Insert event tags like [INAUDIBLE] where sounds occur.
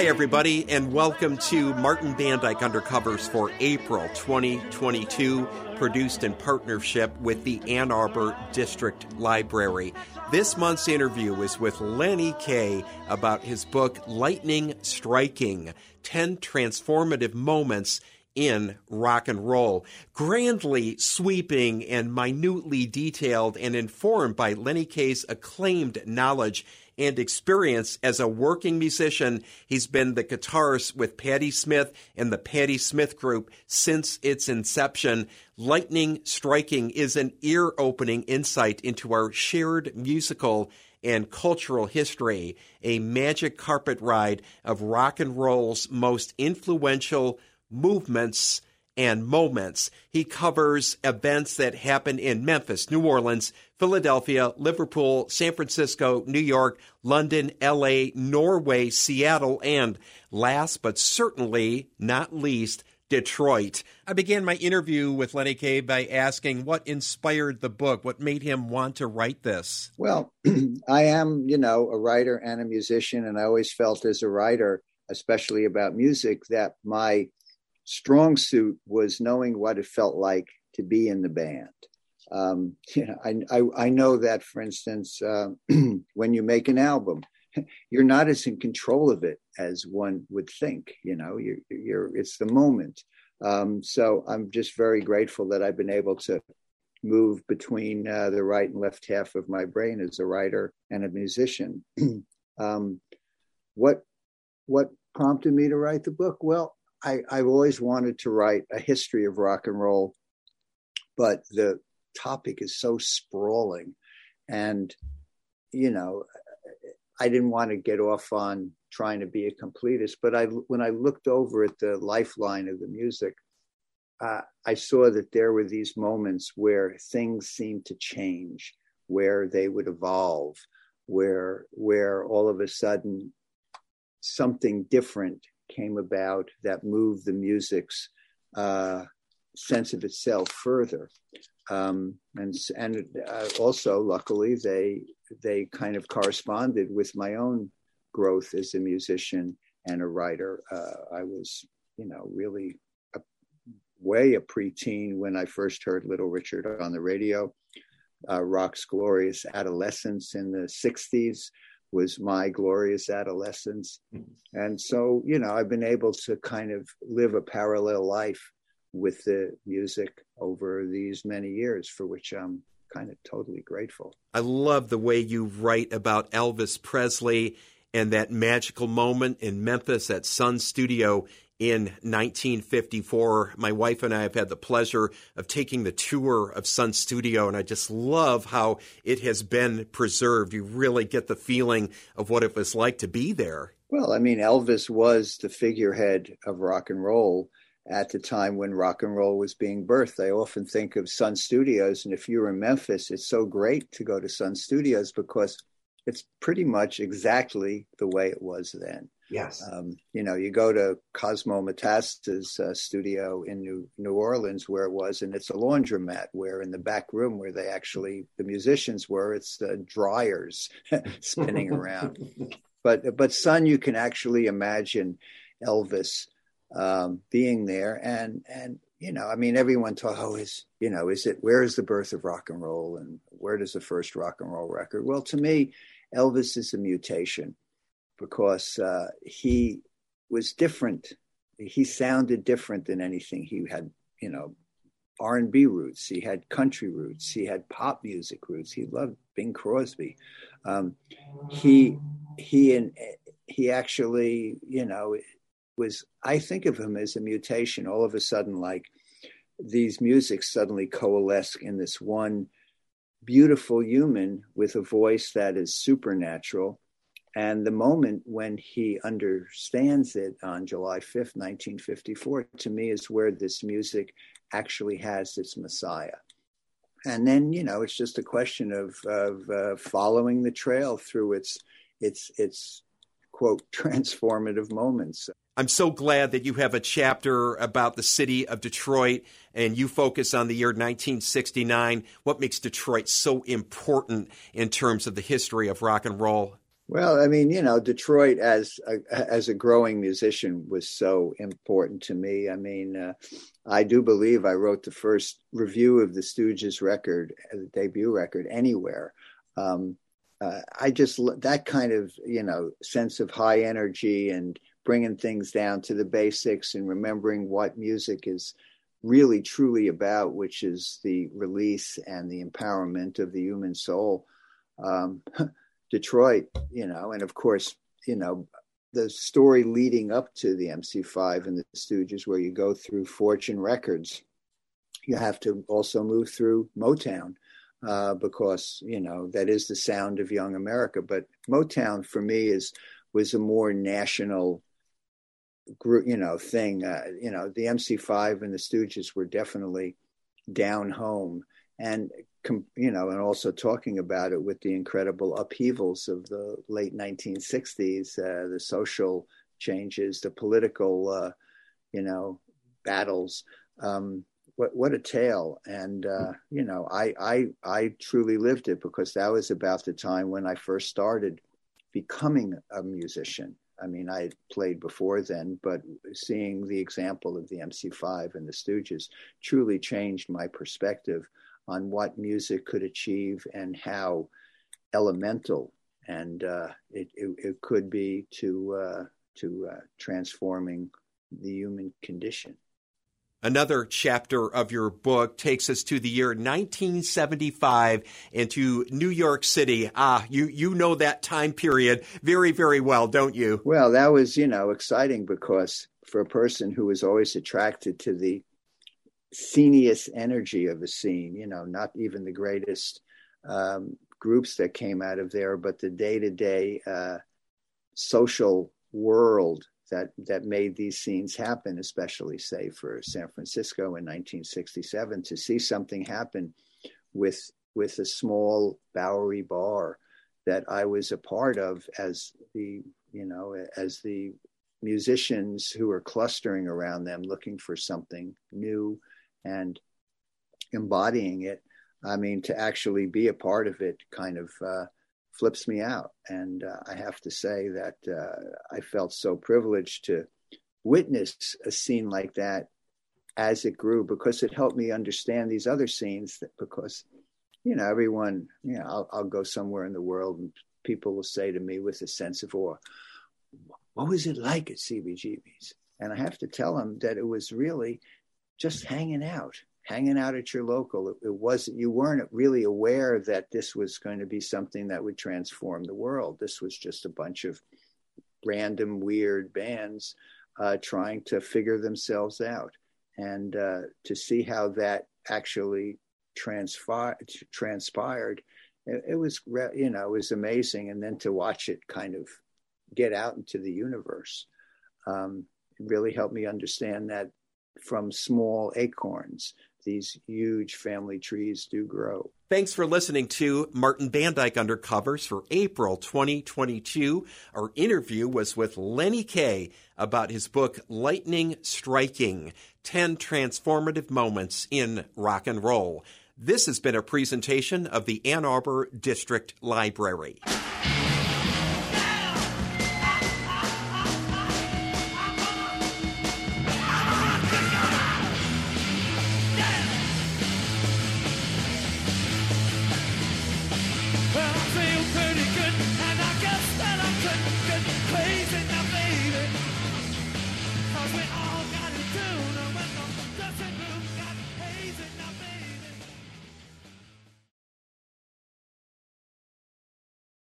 Hi, everybody, and welcome to Martin Bandyke Undercovers for April 2022, produced in partnership with the Ann Arbor District Library. This month's interview is with Lenny Kaye about his book, Lightning Striking 10 Transformative Moments in rock and roll. Grandly sweeping and minutely detailed and informed by Lenny Kaye's acclaimed knowledge and experience as a working musician. He's been the guitarist with Patti Smith and the Patti Smith Group since its inception. Lightning Striking is an ear opening insight into our shared musical and cultural history, a magic carpet ride of rock and roll's most influential movements and moments. He covers events that happen in Memphis, New Orleans, Philadelphia, Liverpool, San Francisco, New York, London, LA, Norway, Seattle, and last but certainly not least, Detroit. I began my interview with Lenny Kaye by asking what inspired the book, what made him want to write this. Well, [CLEARS THROAT] I am, you know, a writer and a musician, and I always felt as a writer, especially about music, that my strong suit was knowing what it felt like to be in the band. Um, you know, I, I, I know that, for instance, uh, [CLEARS THROAT] when you make an album, [LAUGHS] you're not as in control of it as one would think. You know, you're, you're it's the moment. Um, so I'm just very grateful that I've been able to move between uh, the right and left half of my brain as a writer and a musician. [CLEARS THROAT] um, what what prompted me to write the book? Well, I, I've always wanted to write a history of rock and roll, but the topic is so sprawling. And, you know, I didn't want to get off on trying to be a completist, but I, when I looked over at the lifeline of the music, uh, I saw that there were these moments where things seemed to change, where they would evolve, where where all of a sudden something different came about that moved the music's uh, sense of itself further. Um, and and uh, also, luckily, they they kind of corresponded with my own growth as a musician and a writer. Uh, I was, you know, really a, way a preteen when I first heard Little Richard on the radio. Uh, rock's glorious adolescence in the 60s was my glorious adolescence. Mm-hmm. And so, you know, I've been able to kind of live a parallel life with the music over these many years, for which I'm kind of totally grateful. I love the way you write about Elvis Presley and that magical moment in Memphis at Sun Studio in 1954. My wife and I have had the pleasure of taking the tour of Sun Studio, and I just love how it has been preserved. You really get the feeling of what it was like to be there. Well, I mean, Elvis was the figurehead of rock and roll at the time when rock and roll was being birthed. I often think of Sun Studios, and if you're in Memphis, it's so great to go to Sun Studios because it's pretty much exactly the way it was then. Yes. Um, you know, you go to Cosimo Matassa's uh, studio in New, New Orleans, where it was, and it's a laundromat. Where in the back room, where they actually the musicians were, it's the dryers [LAUGHS] spinning [LAUGHS] around. But but Sun, you can actually imagine Elvis um, being there, and and you know, I mean, everyone thought, oh, is you know, is it where is the birth of rock and roll, and where does the first rock and roll record? Well, to me, Elvis is a mutation because uh, he was different. He sounded different than anything. He had, you know, R and B roots. He had country roots. He had pop music roots. He loved Bing Crosby. Um, he he and he actually, you know, was. I think of him as a mutation. All of a sudden, like these musics suddenly coalesce in this one beautiful human with a voice that is supernatural and the moment when he understands it on July 5th, 1954, to me is where this music actually has its Messiah. And then, you know, it's just a question of, of uh, following the trail through its, its, its quote, [LAUGHS] transformative moments. I'm so glad that you have a chapter about the city of Detroit and you focus on the year 1969. What makes Detroit so important in terms of the history of rock and roll? Well, I mean, you know, Detroit as a, as a growing musician was so important to me. I mean, uh, I do believe I wrote the first review of the Stooges record, uh, the debut record, anywhere. Um, uh, I just that kind of you know sense of high energy and bringing things down to the basics and remembering what music is really truly about, which is the release and the empowerment of the human soul. Um, [LAUGHS] Detroit, you know, and of course, you know, the story leading up to the MC5 and the Stooges, where you go through Fortune Records, you have to also move through Motown uh, because you know that is the sound of young America. But Motown for me is was a more national group, you know, thing. Uh, you know, the MC5 and the Stooges were definitely down home, and you know, and also talking about it with the incredible upheavals of the late 1960s, uh, the social changes, the political, uh, you know, battles. Um, what what a tale! And uh, you know, I I I truly lived it because that was about the time when I first started becoming a musician. I mean, I had played before then, but seeing the example of the MC5 and the Stooges truly changed my perspective on what music could achieve and how elemental and uh, it, it, it, could be to uh, to uh, transforming the human condition. Another chapter of your book takes us to the year 1975 and to New York City. Ah, you you know that time period very very well, don't you? Well, that was you know exciting because for a person who was always attracted to the scenius energy of a scene, you know, not even the greatest um, groups that came out of there, but the day to day social world that that made these scenes happen, especially say for San Francisco in 1967, to see something happen with with a small Bowery bar that I was a part of as the you know as the musicians who were clustering around them looking for something new and embodying it. I mean, to actually be a part of it kind of uh, flips me out. And uh, I have to say that uh, I felt so privileged to witness a scene like that as it grew because it helped me understand these other scenes that because you know everyone you know I'll, I'll go somewhere in the world and people will say to me with a sense of awe what was it like at cbgb's and i have to tell them that it was really just hanging out, hanging out at your local. It, it was you weren't really aware that this was going to be something that would transform the world. This was just a bunch of random weird bands uh, trying to figure themselves out, and uh, to see how that actually transpired. it, it was you know it was amazing, and then to watch it kind of get out into the universe. Um, really helped me understand that from small acorns. These huge family trees do grow. Thanks for listening to Martin Bandyke Undercovers for April 2022. Our interview was with Lenny Kaye about his book Lightning Striking 10 Transformative Moments in Rock and Roll. This has been a presentation of the Ann Arbor District Library. and I guess that I'm good, now, baby. Cause we all gotta do